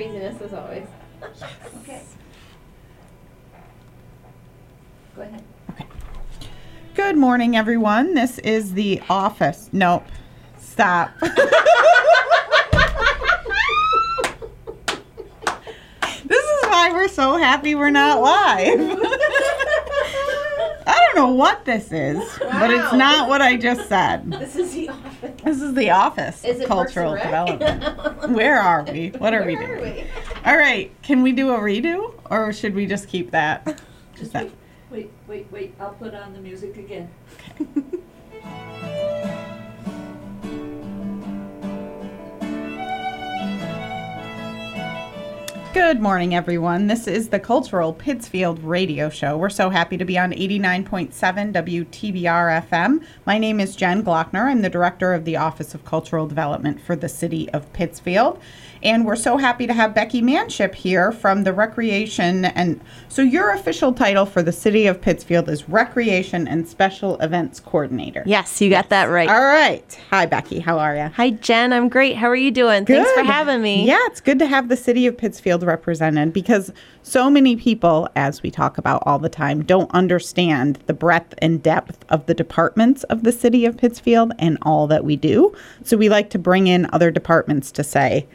craziness as always. Okay. Go ahead. Good morning, everyone. This is the office. Nope. Stop. this is why we're so happy we're not live. I don't know what this is, but it's not what I just said. This is the office. This is the office Is of it Parks and cultural development. Where are we? What are we Where doing? we? All right, can we do a redo or should we just keep that? Just that- wait, wait, wait, wait. I'll put on the music again. Good morning, everyone. This is the Cultural Pittsfield Radio Show. We're so happy to be on 89.7 WTBR FM. My name is Jen Glockner. I'm the Director of the Office of Cultural Development for the City of Pittsfield. And we're so happy to have Becky Manship here from the Recreation. And so, your official title for the City of Pittsfield is Recreation and Special Events Coordinator. Yes, you got that right. All right. Hi, Becky. How are you? Hi, Jen. I'm great. How are you doing? Good. Thanks for having me. Yeah, it's good to have the city of Pittsfield represented because so many people, as we talk about all the time, don't understand the breadth and depth of the departments of the city of Pittsfield and all that we do. So we like to bring in other departments to say,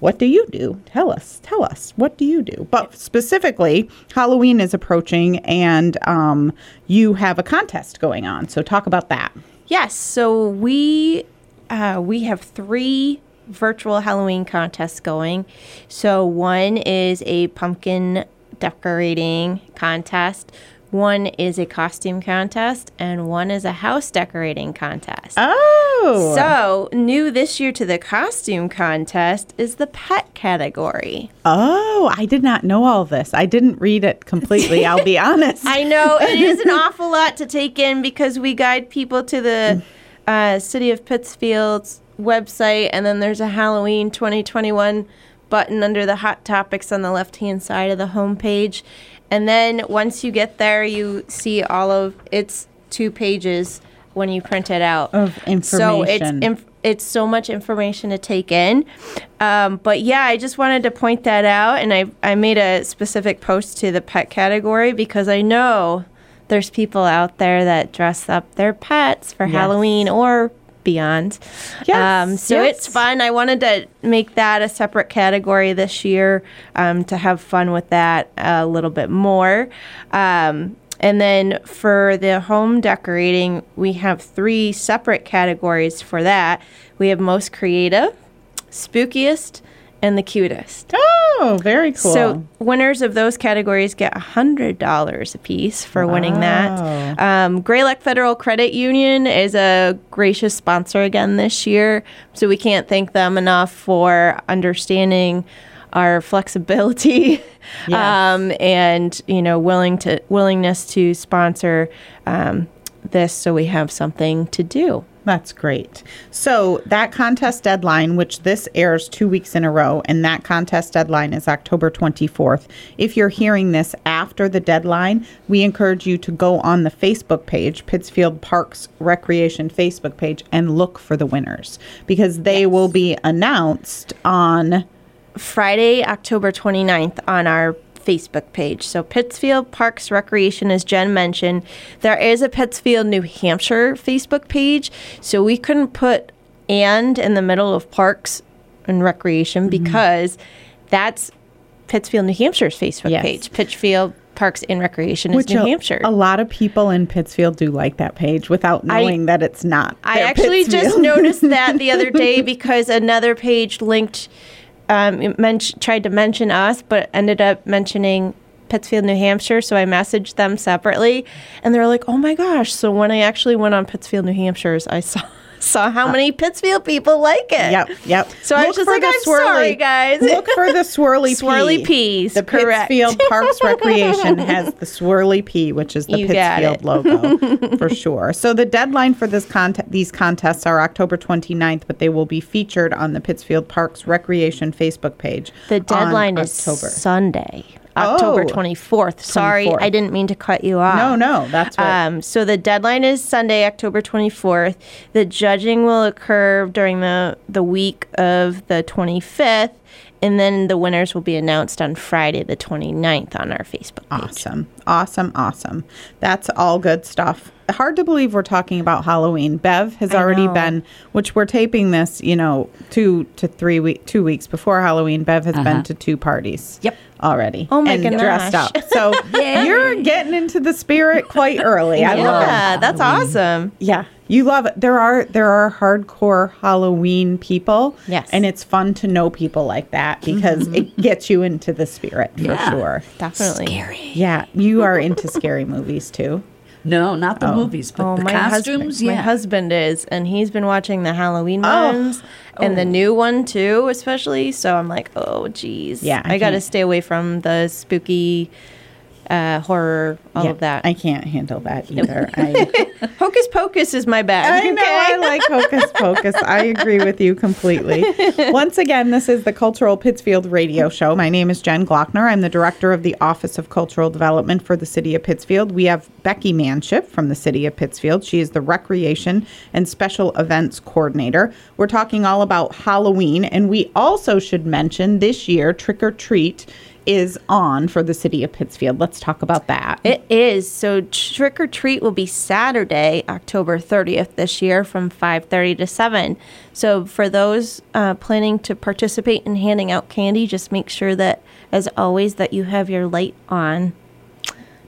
what do you do? Tell us. Tell us. What do you do? But specifically, Halloween is approaching and um, you have a contest going on. So talk about that. Yes. So we uh, we have three virtual Halloween contests going. So one is a pumpkin decorating contest. One is a costume contest, and one is a house decorating contest. Oh. So, new this year to the costume contest is the pet category. Oh, I did not know all this. I didn't read it completely, I'll be honest. I know it is an awful lot to take in because we guide people to the uh, City of Pittsfield's website, and then there's a Halloween 2021 button under the hot topics on the left hand side of the homepage. And then once you get there, you see all of it's two pages when you print it out Of information. So it's inf- it's so much information to take in. Um, but yeah, I just wanted to point that out, and I I made a specific post to the pet category because I know there's people out there that dress up their pets for Yes. Halloween or beyond. Yes, Um, so yes. it's fun. I wanted to make that a separate category this year um, to have fun with that a little bit more. Um, and then for the home decorating, we have three separate categories for that. We have most creative, spookiest, and the cutest. oh, very cool. So winners of those categories get $100 a piece for winning that. Um, Greylock Federal Credit Union is a gracious sponsor again this year, so we can't thank them enough for understanding our flexibility Yes. um, and you know willing to willingness to sponsor um, this so we have something to do. That's great. So that contest deadline, which this airs two weeks in a row, and that contest deadline is October 24th. If you're hearing this after the deadline, we encourage you to go on the Facebook page, Pittsfield Parks Recreation Facebook page, and look for the winners because they will be announced on. Friday, October 29th on our Facebook page. So Pittsfield Parks Recreation, as Jen mentioned, there is a Pittsfield, New Hampshire Facebook page. So we couldn't put and in the middle of parks and recreation Mm-hmm. because that's Pittsfield, New Hampshire's Facebook Yes. page. Pittsfield Parks and Recreation is New a, Hampshire. a lot of people in Pittsfield do like that page without I- knowing that it's not. I actually just noticed that the other day because another page linked, um, men- tried to mention us, but ended up mentioning Pittsfield, New Hampshire. So I messaged them separately, and they were like, "Oh my gosh!" So when I actually went on Pittsfield, New Hampshire's, I saw saw how uh, many Pittsfield people like it. Yep, yep. So I was just like, I'm sorry, guys." Look for the swirly Swirly pea. peas, The correct. Pittsfield Parks Recreation has the swirly pea, which is the You Pittsfield logo for sure. So the deadline for this contest, these contests are October 29th, but they will be featured on the Pittsfield Parks Recreation Facebook page. The deadline is October. Sunday, October Oh. 24th. Sorry, 24th. I didn't mean to cut you off. No, no, that's right. Um, so the deadline is Sunday, October 24th. The judging will occur during the, the week of the 25th. And then the winners will be announced on Friday, the 29th, on our Facebook page. Awesome. Awesome. Awesome. That's all good stuff. Hard to believe we're talking about Halloween. Bev has I already know. been, which we're taping this, you know, two to three week, two weeks before Halloween. Bev has been Uh-huh. to two parties. Yep. Already. Oh my and gosh. dressed up. So you're getting into the spirit quite early. I love it. Yeah, that's awesome. Yeah, you love it. There are there are hardcore Halloween people. Yes. and it's fun to know people like that because it gets you into the spirit for Yeah. sure. Definitely. Scary. Yeah, you are into scary movies too. No, not the oh. movies, but Oh, the my costumes. husband, yeah. my husband is, and he's been watching the Halloween Oh. ones and the oh. new one too, especially. So I'm like, oh, geez, Yeah, I I, got to stay away from the spooky, uh, horror, all Yeah, of that. I can't handle that either. I, Hocus Pocus is my bag. I know I like Hocus Pocus. I agree with you completely. Once again, this is the Cultural Pittsfield Radio Show. My name is Jen Glockner. I'm the director of the Office of Cultural Development for the City of Pittsfield. We have Becky Manship from the City of Pittsfield. She is the Recreation and Special Events Coordinator. We're talking all about Halloween, and we also should mention this year Trick or Treat is on for the City of Pittsfield. Let's talk about that. It is. So trick or treat will be Saturday, October 30th this year from 5:30 to 7. So for those uh, planning to participate in handing out candy, just make sure that as always that you have your light on.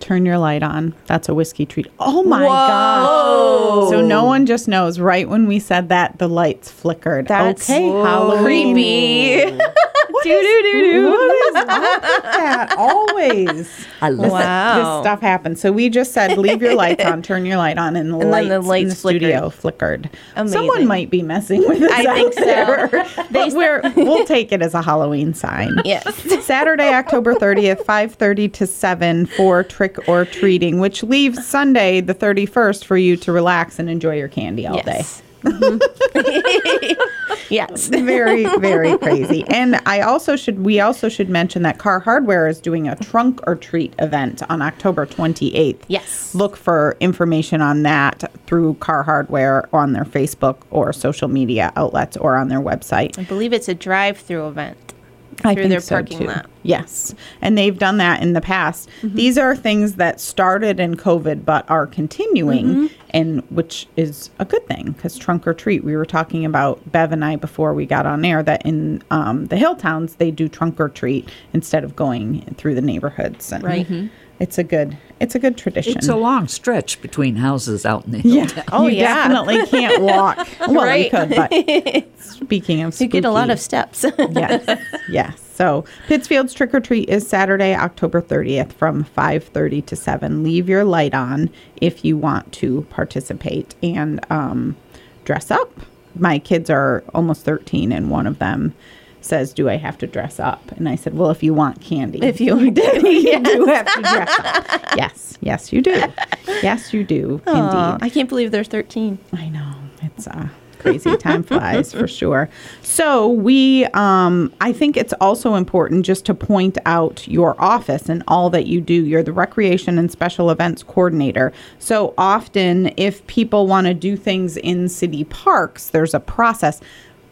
Turn your light on. That's a whiskey treat. Oh my Whoa. god! So no one just knows. Right when we said that, the lights flickered. That's okay, Halloween. creepy. What is, what is up with that? Always. I love Wow. This stuff happens. So we just said, leave your lights on, turn your light on, and the And lights, then the in the lights studio flickered. Someone might be messing with us I out think so. there. But we're, we'll take it as a Halloween sign. Yes. Saturday, October 30th, 5:30 to 7 for trick or treating, which leaves Sunday the 31st for you to relax and enjoy your candy all day. Yes. yes. Very, very crazy. And I also should we also should mention that Carr Hardware is doing a trunk or treat event on October 28th. Yes. Look for information on that through Carr Hardware on their Facebook or social media outlets or on their website. I believe it's a drive-through event I through think their so, parking too. lot. Yes. And they've done that in the past. Mm-hmm. These are things that started in COVID but are continuing Mm-hmm. and which is a good thing because trunk or treat. We were talking about Bev and I before we got on air that in um, the hill towns they do trunk or treat instead of going through the neighborhoods. And Right. It's a good it's a good tradition. It's a long stretch between houses out in the yeah. Oh, you yeah. definitely can't walk. Well, Right. you could, but speaking of steps. You get a lot of steps. yes, yes. So Pittsfield's trick or treat is Saturday, October 30th from 5:30 to 7. Leave your light on if you want to participate and um, dress up. My kids are almost 13, and one of them says, "Do I have to dress up?" And I said, "Well, if you want candy, If you you do, you do have to dress up." yes, yes, you do. Yes, you do. Aw, Indeed. I can't believe they're 13. I know. It's uh crazy time flies for sure. So we um I think it's also important just to point out your office and all that you do. You're the recreation and special events coordinator. So often if people want to do things in city parks, there's a process.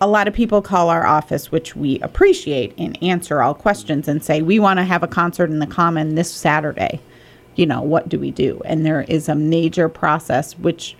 A lot of people call our office, which we appreciate, and answer all questions and say, We want to have a concert in the common this Saturday. You know, what do we do? And there is a major process which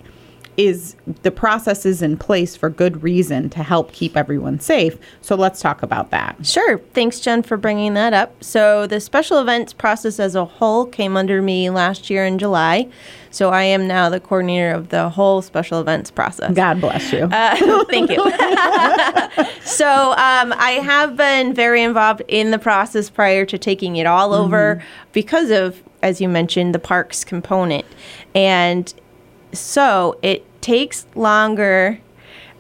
is the process is in place for good reason to help keep everyone safe. So let's talk about that. Sure. Thanks, Jen, for bringing that up. So, the special events process as a whole came under me last year in July. So, I am now the coordinator of the whole special events process. God bless you. Uh, thank you. so um, I have been very involved in the process prior to taking it all over because of, as you mentioned, the parks component. And so it takes longer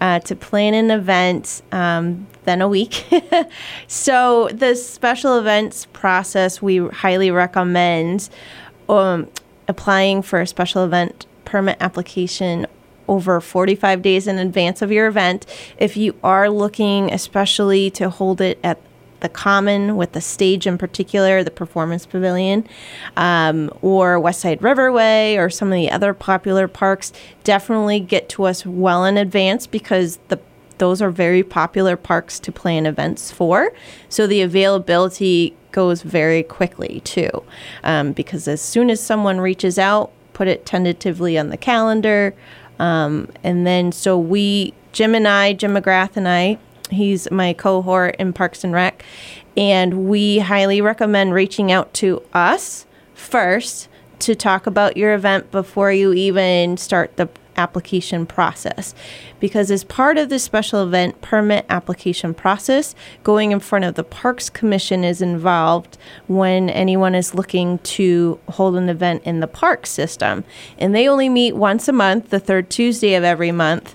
uh, to plan an event um, than a week. so the special events process we highly recommend um, applying for a special event permit application over 45 days in advance of your event. If you are looking especially to hold it at the Common with the stage in particular, the Performance Pavilion, um, or West Side Riverway, or some of the other popular parks, definitely get to us well in advance because the those are very popular parks to plan events for. So the availability goes very quickly too, um, because as soon as someone reaches out, put it tentatively on the calendar, um, and then so we, Jim and I, Jim McGrath and I, he's my cohort in Parks and Rec, and we highly recommend reaching out to us first to talk about your event before you even start the application process. Because as part of the special event permit application process, going in front of the Parks Commission is involved when anyone is looking to hold an event in the park system. And they only meet once a month, the third Tuesday of every month.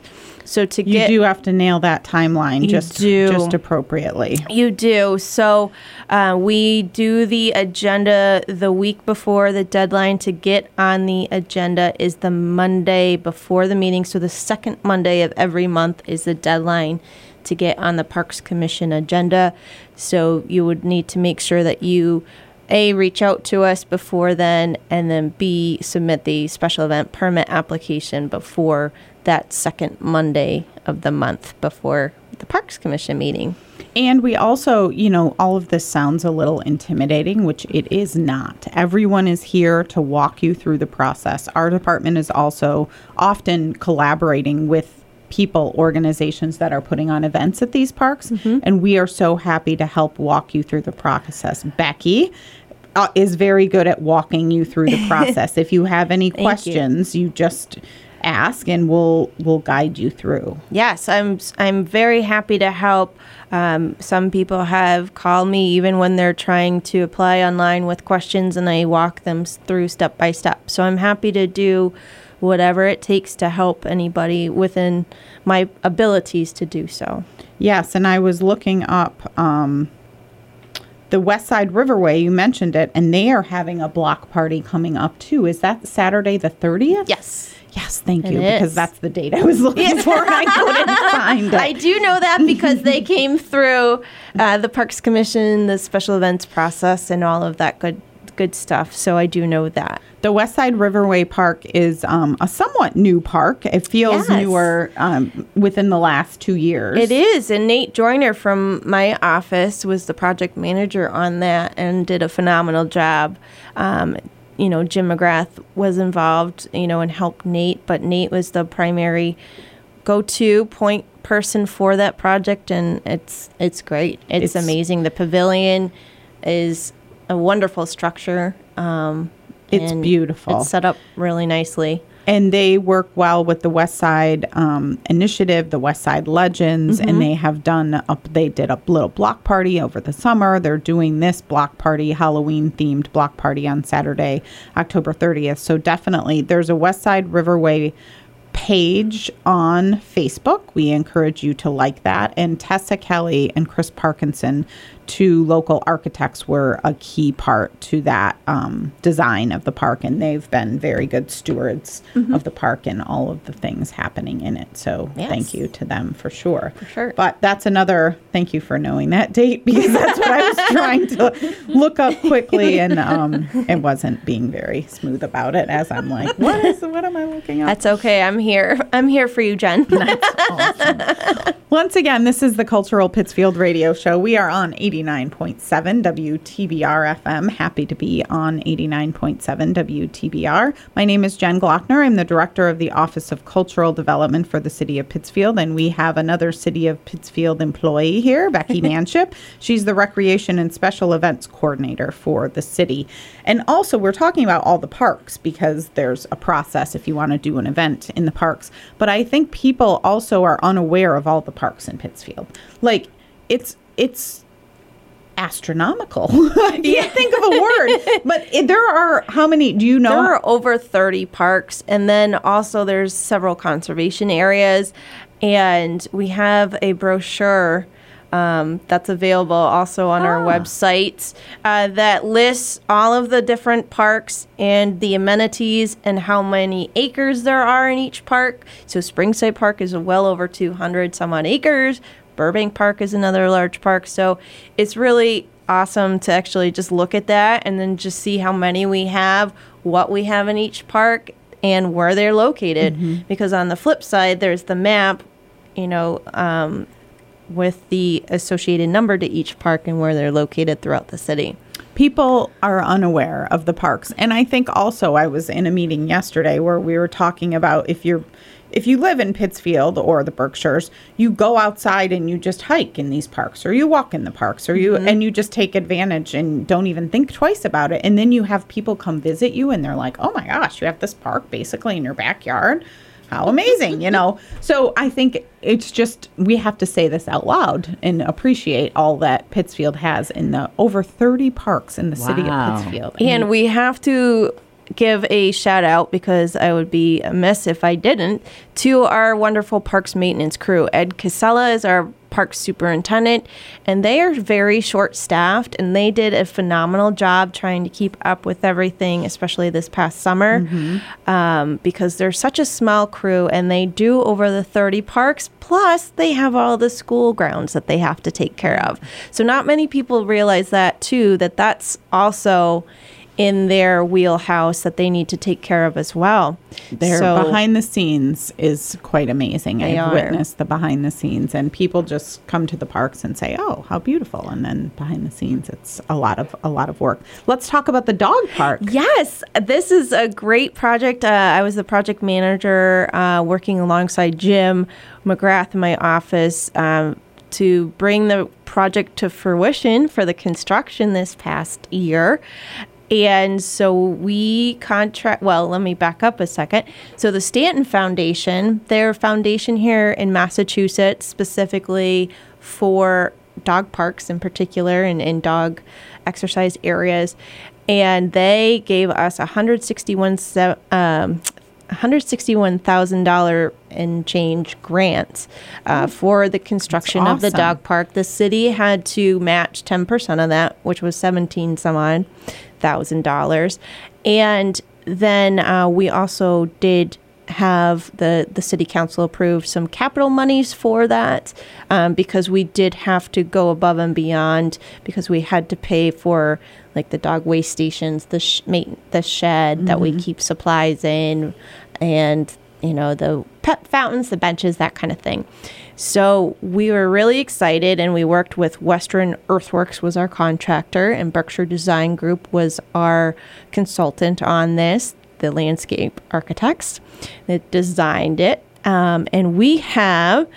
So to You get you do have to nail that timeline just do. just appropriately. you do. So uh, we do the agenda the week before the deadline to get on the agenda is the Monday before the meeting. So the second Monday of every month is the deadline to get on the Parks Commission agenda. So you would need to make sure that you. A, reach out to us before then, and then B, submit the special event permit application before that second Monday of the month before the Parks Commission meeting. And we also, you know, all of this sounds a little intimidating, which it is not. Everyone is here to walk you through the process. Our department is also often collaborating with people, organizations that are putting on events at these parks. And we are so happy to help walk you through the process. Becky uh, is very good at walking you through the process. if you have any you. questions, you just ask and we'll we'll guide you through. Yes, I'm I'm very happy to help. Um, some people have called me even when they're trying to apply online with questions, and I walk them through step by step. So I'm happy to do whatever it takes to help anybody within my abilities to do so. Yes, and I was looking up um, the West Side Riverway. You mentioned it, and they are having a block party coming up too. Is that Saturday the thirtieth? Yes. Yes, thank It you because that's the date I was looking for, and I couldn't find it. I do know that because they came through uh, the Parks Commission, the special events process, and all of that good good stuff. So I do know that. The West Side Riverway Park is um, a somewhat new park. It feels Yes. newer um, within the last two years. It is, and Nate Joyner from my office was the project manager on that and did a phenomenal job. Um, you know, Jim McGrath was involved, you know, and helped Nate, but Nate was the primary go-to point person for that project, and it's it's great. It's, It's- amazing. The pavilion is a wonderful structure. Um, It's beautiful. It's set up really nicely. And they work well with the West Side um, Initiative, the West Side Legends, Mm-hmm. and they have done up. They did a little block party over the summer. They're doing this block party, Halloween themed block party on Saturday, October 30th. So definitely, there's a West Side Riverway page on Facebook. We encourage you to like that. And Tessa Kelly and Chris Parkinson, two local architects, were a key part to that um, design of the park. And they've been very good stewards of the park and all of the things happening in it. So thank you to them for sure. For sure. But that's another thank you for knowing that date because that's what I was trying to look up quickly and um, it wasn't being very smooth about it as I'm like, what is what am I looking up? That's okay. I'm here. I'm here for you, Jen. Once again, this is the Cultural Pittsfield Radio Show. We are on 89.7 WTBR FM. Happy to be on 89.7 WTBR. My name is Jen Glockner. I'm the director of the Office of Cultural Development for the City of Pittsfield, and we have another City of Pittsfield employee here, Becky Manship. She's the Recreation and Special Events Coordinator for the city. And also, we're talking about all the parks because there's a process if you want to do an event in the parks. But I think people also are unaware of all the parks in Pittsfield. Like, it's it's astronomical. I can't think of a word, but it, there are how many? Do you know? There are over 30 parks, and then also there's several conservation areas, and we have a brochure um, that's available also on our website uh, that lists all of the different parks and the amenities and how many acres there are in each park. So Springside Park is well over 200 some odd acres. Burbank Park is another large park. So it's really awesome to actually just look at that and then just see how many we have, what we have in each park, and where they're located. Because on the flip side, there's the map you know, um, with the associated number to each park and where they're located throughout the city. people are unaware of the parks and i think also i was in a meeting yesterday where we were talking about if you're if you live in pittsfield or the berkshires you go outside and you just hike in these parks or you walk in the parks or you mm-hmm. and you just take advantage and don't even think twice about it and then you have people come visit you and they're like oh my gosh you have this park basically in your backyard how amazing, you know. So I think it's just we have to say this out loud and appreciate all that Pittsfield has in the over 30 parks in the city of Wow. Pittsfield. And we have to give a shout out because I would be amiss if I didn't to our wonderful parks maintenance crew. Ed Casella is our park superintendent, and they are very short staffed and they did a phenomenal job trying to keep up with everything, especially this past summer, um, because they're such a small crew and they do over the 30 parks. Plus, they have all the school grounds that they have to take care of. So, not many people realize that too, that that's also in their wheelhouse that they need to take care of as well. Their So- behind the scenes is quite amazing. I've are. witnessed the behind the scenes, and people just come to the parks and say, "Oh, how beautiful!" And then behind the scenes, it's a lot of a lot of work. Let's talk about the dog park. Yes, this is a great project. Uh, I was the project manager uh, working alongside Jim McGrath in my office um, to bring the project to fruition for the construction this past year. And so we contract, well, let me back up a second. So the Stanton Foundation, their foundation here in Massachusetts, specifically for dog parks in particular and, and dog exercise areas, and they gave us 161 se- um, $161,000 in change grants uh, for the construction of the dog park. The city had to match 10% of that, which was 17 some odd thousand dollars. And then uh, we also did have the, the city council approve some capital monies for that um, because we did have to go above and beyond because we had to pay for like the dog waste stations, the sh- the shed that we keep supplies in, and you know the pet fountains, the benches, that kind of thing. So we were really excited, and we worked with Western Earthworks was our contractor, and Berkshire Design Group was our consultant on this. The landscape architects that designed it, um, and we have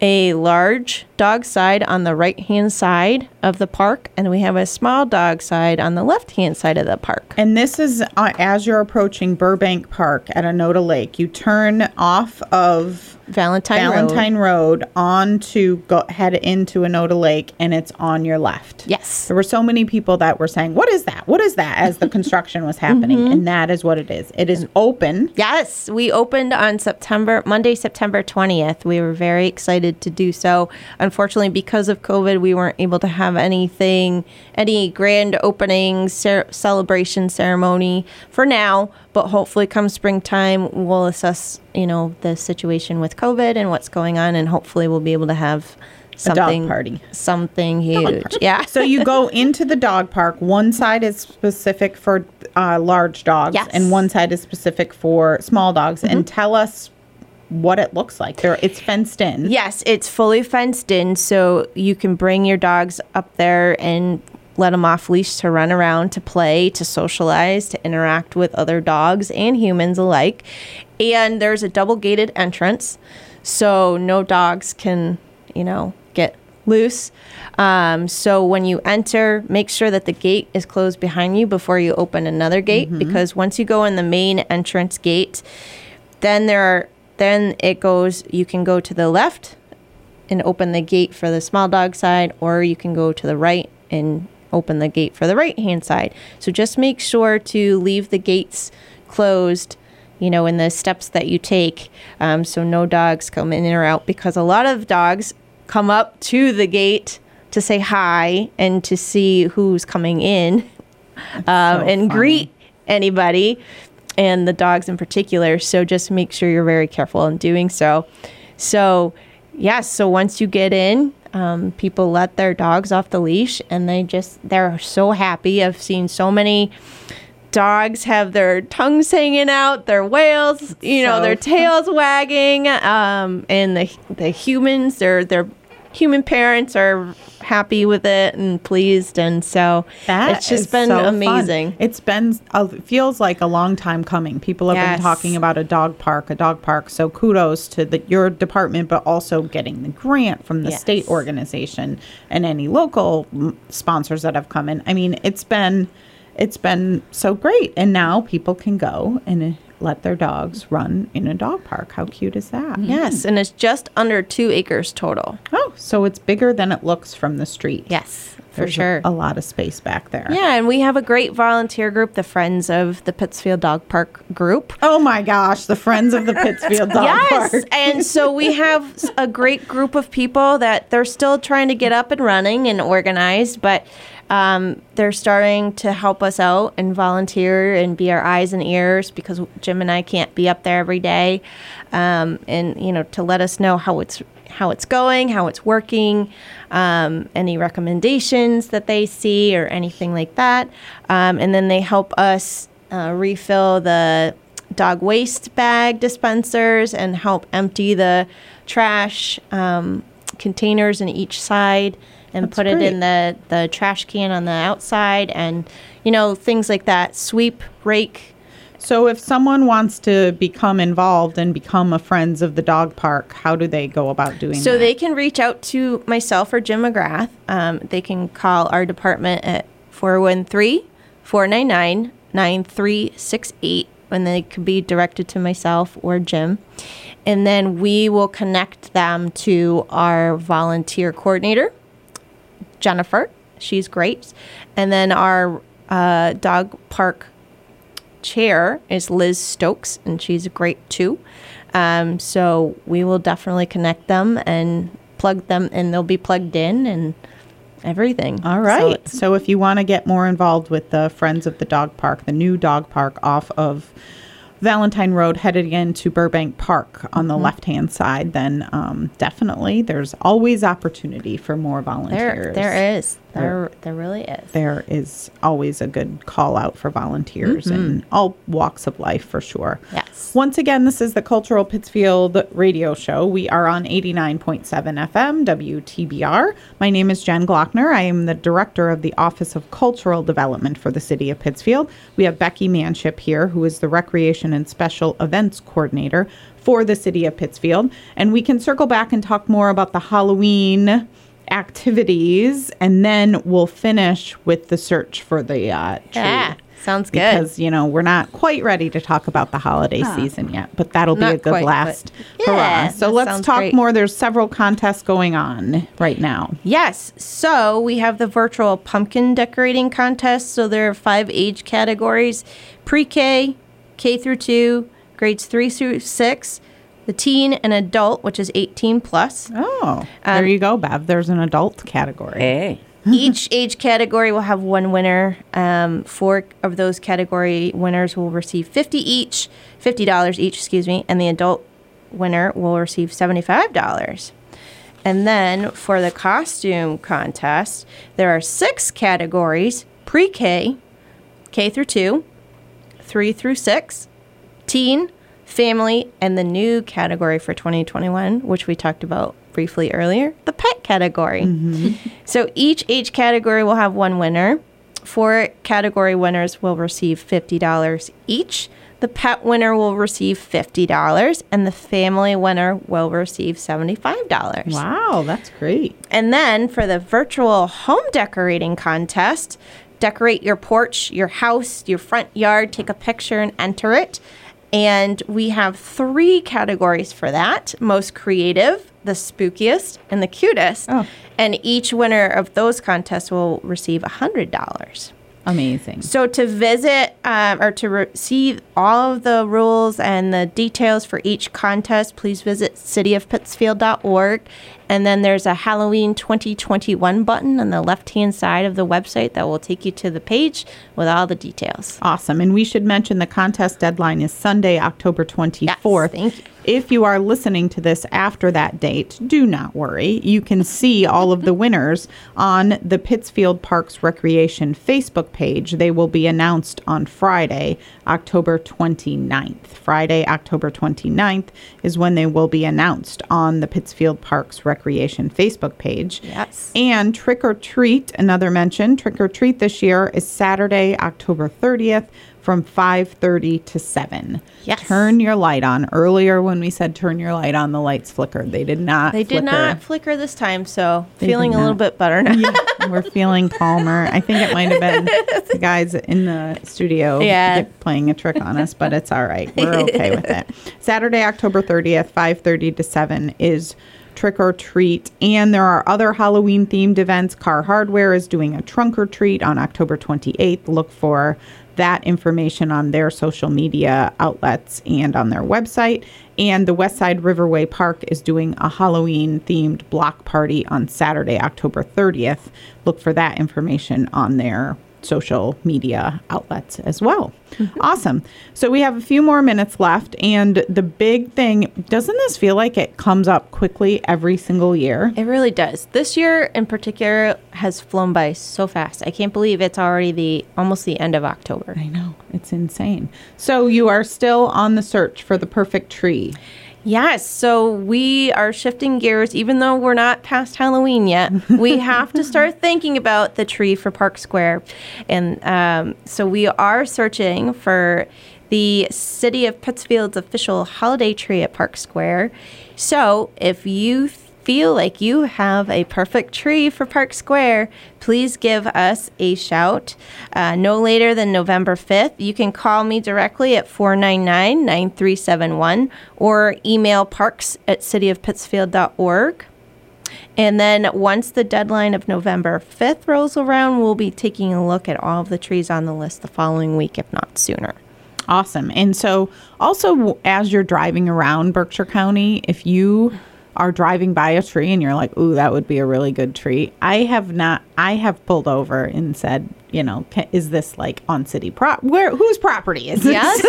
a large dog side on the right hand side of the park, and we have a small dog side on the left hand side of the park. And this is uh, as you're approaching Burbank Park at Onota Lake. You turn off of Valentine, Road. Valentine Road, on to go head into Onota Lake, and it's on your left. Yes. There were so many people that were saying, "What is that? What is that?" as the construction was happening, Mm-hmm. and that is what it is. It is open. Yes, we opened on September Monday, September 20th. We were very excited to do so. Unfortunately, because of COVID, we weren't able to have anything, any grand opening cer- celebration ceremony for now. But hopefully, come springtime, we'll assess, you know, the situation with COVID and what's going on, and hopefully, we'll be able to have dog something party. something huge. Yeah. So you go into the dog park. One side is specific for uh, large dogs, Yes. Mm-hmm. and one side is specific for small dogs. And tell us what it looks like. There, it's fenced in. Yes, it's fully fenced in, so you can bring your dogs up there and let them off leash to run around, to play, to socialize, to interact with other dogs and humans alike. And there's a double gated entrance, so no dogs can, you know, get loose. Um, so when you enter, make sure that the gate is closed behind you before you open another gate, because once you go in the main entrance gate, then there are then it goes you can go to the left and open the gate for the small dog side or you can go to the right and open the gate for the right hand side so just make sure to leave the gates closed you know in the steps that you take um, so no dogs come in or out because a lot of dogs come up to the gate to say hi and to see who's coming in um, so and greet anybody and the dogs in particular. So just make sure you're very careful in doing so. So, yes, so once you get in, um, people let their dogs off the leash and they just, they're so happy. I've seen so many dogs have their tongues hanging out, their whales, you know, So their tails wagging, um, and the the humans, their their human parents are happy with it and pleased, and so That it's just been so fun. amazing. It's been uh, feels like a long time coming. People have Yes. been talking about a dog park, a dog park. So kudos to the, your department, but also getting the grant from the Yes. state organization and any local sponsors that have come in. I mean, it's been it's been so great, and now people can go and let their dogs run in a dog park. How cute is that? Mm-hmm. Yes, and it's just under two acres total. Oh, so it's bigger than it looks from the street. Yes, for There's a- sure. A, lot of space back there. Yeah, and we have a great volunteer group, the Friends of the Pittsfield Dog Park group. Oh my gosh, the Friends of the Pittsfield Dog yes, Park. Yes, and so we have a great group of people that they're still trying to get up and running and organized, but um, they're starting to help us out and volunteer and be our eyes and ears because Jim and I can't be up there every day, um, and you know to let us know how it's how it's going, how it's working, um, any recommendations that they see or anything like that, um, and then they help us uh, refill the dog waste bag dispensers and help empty the trash um, containers in each side and That's put it in the, the trash can on the outside and you know things like that sweep rake. So if someone wants to become involved and become a Friends of the Dog Park, how do they go about doing so that? So they can reach out to myself or jim mcgrath. Um, they can call our department at 413-499-9368 and they could be directed to myself or jim. And then we will connect them to our volunteer coordinator Jennifer. She's great. And then our uh, dog park chair is Liz Stokes, and she's great too. Um, so we will definitely connect them and plug them, and they'll be plugged in and everything. All right. So So, if you want to get more involved with the Friends of the Dog Park, the new dog park off of Valentine Road, headed into Burbank Park on the Mm-hmm. left hand side, then um, definitely there's always opportunity for more volunteers. there, there is. There, there really is. there is always a good call out for volunteers Mm-hmm. in all walks of life for sure. Yes. Once again, this is the Cultural Pittsfield radio show. We are on 89.7 FM, WTBR. My name is Jen Glockner. I am the director of the Office of Cultural Development for the City of Pittsfield. We have Becky Manship here, who is the Recreation and Special Events Coordinator for the City of Pittsfield. And we can circle back and talk more about the Halloween activities, and then we'll finish with the search for the uh, tree. Yeah, sounds good. Because, you know, we're not quite ready to talk about the holiday season yet, but that'll be a good quite, but- last Yeah, hurrah. So let's talk great. more. There's several contests going on right now. Yes. So we have the virtual pumpkin decorating contest. So there are five age categories pre K, K through two, grades three through six, the teen and adult, which is 18 plus. Oh, there Um, you go, Bev. There's an adult category. Hey. Each age category will have one winner. Um, four of those category winners will receive 50 each, $50 each, excuse me, and the adult winner will receive $75. And then for the costume contest, there are six categories pre K, K through 2, 3 through 6, teen, family, and the new category for 2021, which we talked about briefly earlier, the pet category. Mm-hmm. So each age category will have one winner. Four category winners will receive $50 each. The pet winner will receive $50, and the family winner will receive $75. Wow, that's great. And then for the virtual home decorating contest, decorate your porch, your house, your front yard, take a picture and enter it. And we have three categories for that most creative, the spookiest, and the cutest. Oh. And each winner of those contests will receive $100. Amazing. So to visit um, or to re- see all of the rules and the details for each contest, please visit cityofpittsfield.org And then there's a Halloween 2021 button on the left hand side of the website that will take you to the page with all the details. Awesome. And we should mention the contest deadline is Sunday, October 24th. thank you. If you are listening to this after that date, do not worry. You can see all of the mm-hmm. winners on the Pittsfield Parks Recreation Facebook page. They will be announced on Friday, October 29th. Friday, October 29th is when they will be announced on the Pittsfield Parks Recreation Facebook page. Yes. And Trick or Treat, another mention, Trick or Treat this year is Saturday, October 30th from 5:30 to 7. Yes. Turn your light on. Earlier when we said turn your light on, the lights flickered. They did not They did not flicker this time, so They feeling a little bit better now. We're feeling calmer. I think it might have been the guys in the studio Yeah. playing a trick on us, but it's all right. We're okay with it. Saturday, October 30th, 5:30 to 7 is trick or treat and there are other Halloween themed events. Carr Hardware is doing a trunk or treat on October 28th. Look for that information on their social media outlets and on their website. And the Westside Riverway Park is doing a Halloween themed block party on Saturday, October 30th. Look for that information on their social media outlets as well. Mm-hmm. awesome. So we have a few more minutes left. And the big thing doesn't this feel like it comes up quickly every single year? It really does. This year in particular has flown by so fast. I can't believe it's already the almost the end of October. I know. It's insane. So you are still on the search for the perfect tree. Yes, so we are shifting gears even though we're not past Halloween yet. We have to start thinking about the tree for Park Square. And um, so we are searching for the City of Pittsfield's official holiday tree at Park Square. So if you feel like you have a perfect tree for Park Square, please give us a shout. Uh, no later than November 5th. You can call me directly at 499 9371 or email parks at cityofpittsfield.org. And then once the deadline of November 5th rolls around, we'll be taking a look at all of the trees on the list the following week, if not sooner. Awesome. And so, also, as you're driving around Berkshire County, if you are driving by a tree and you're like, "Ooh, that would be a really good tree," I have not. I have pulled over and said, you know, is this like on city prop? Where whose property is this? Yes.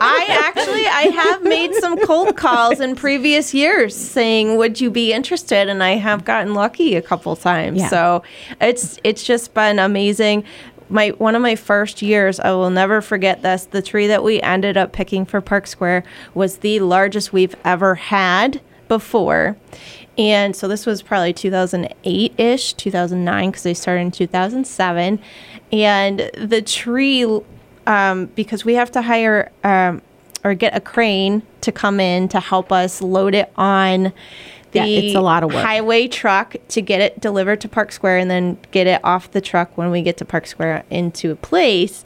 I actually I have made some cold calls in previous years saying would you be interested and I have gotten lucky a couple times. Yeah. So it's it's just been amazing. My one of my first years, I will never forget this. The tree that we ended up picking for Park Square was the largest we've ever had before. And so this was probably 2008 ish, 2009, because they started in 2007. And the tree um, because we have to hire um, or get a crane to come in to help us load it on the Yeah, it's a lot of work. highway truck to get it delivered to Park Square and then get it off the truck when we get to Park Square into a place.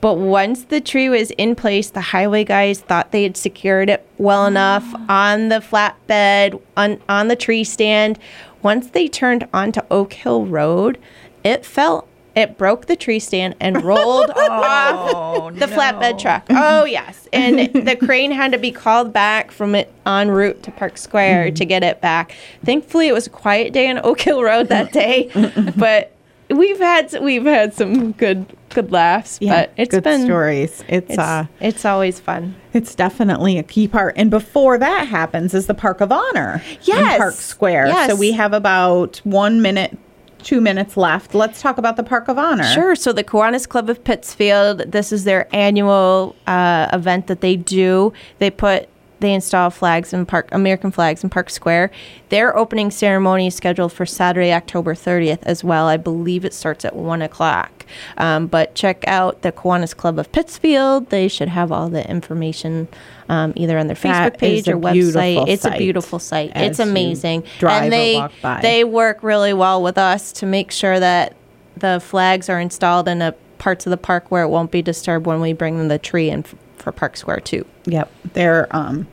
But once the tree was in place, the highway guys thought they had secured it well enough ah. on the flatbed, on, on the tree stand. Once they turned onto Oak Hill Road, it fell, it broke the tree stand and rolled oh, off the flatbed truck. Oh, yes. And the crane had to be called back from it en route to Park Square to mm. get it back. Thankfully, it was a quiet day on Oak Hill Road that day, but we've had we've had some good good laughs. but it's good been stories. It's, It's, uh, it's always fun. it's definitely a key part. And before that happens, is the Park of Honor Yes. Park Square. Yes. So we have about one minute, two minutes left. Let's talk about the Park of Honor. Sure. So the Kiwanis Club of Pittsfield, this is their annual uh, event that they do. They put they install flags in Park American flags in Park Square. Their opening ceremony is scheduled for Saturday, October 30th as well. I believe it starts at one o'clock. Um, but check out the Kiwanis Club of Pittsfield. They should have all the information um, either on their That Facebook page or website. It's a beautiful site. It's amazing. and they walk by. they work really well with us to make sure that the flags are installed in a parts of the park where it won't be disturbed when we bring the tree in f- for Park Square too. Yep, they're um,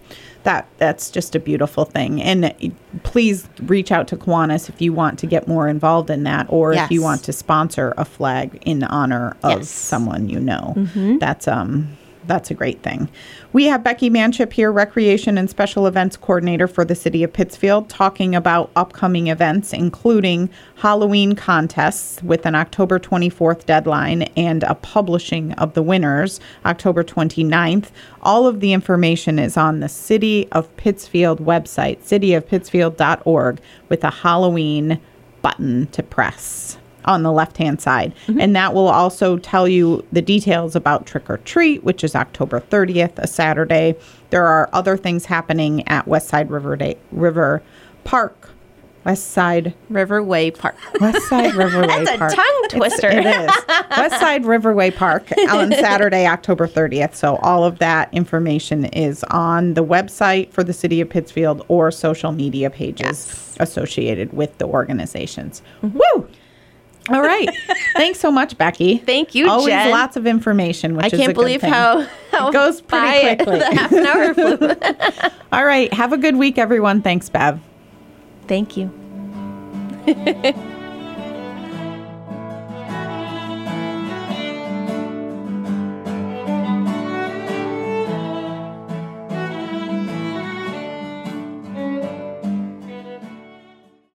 that that's just a beautiful thing. And please reach out to Kiwanis if you want to get more involved in that, or if you want to sponsor a flag in honor of Yes. someone you know. That's um, that's a great thing. We have Becky Manship here, Recreation and Special Events Coordinator for the City of Pittsfield, talking about upcoming events, including Halloween contests with an October 24th deadline and a publishing of the winners October 29th. All of the information is on the City of Pittsfield website, cityofpittsfield.org, with a Halloween button to press on the left hand side. Mm-hmm. And that will also tell you the details about Trick or Treat, which is October 30th, a Saturday. There are other things happening at Westside River Day, River Park. West Side Riverway Park. West Side Riverway That's a Park. tongue twister. it is. West Side Riverway Park on Saturday, October 30th. So all of that information is on the website for the City of Pittsfield or social media pages Yes. associated with the organizations. Mm-hmm. Woo! All right. Thanks so much, Becky. Thank you, Always Jen. lots of information, which I can't believe how, how It goes pretty quickly. The half an hour flew. All right. Have a good week, everyone. Thanks, Bev. Thank you.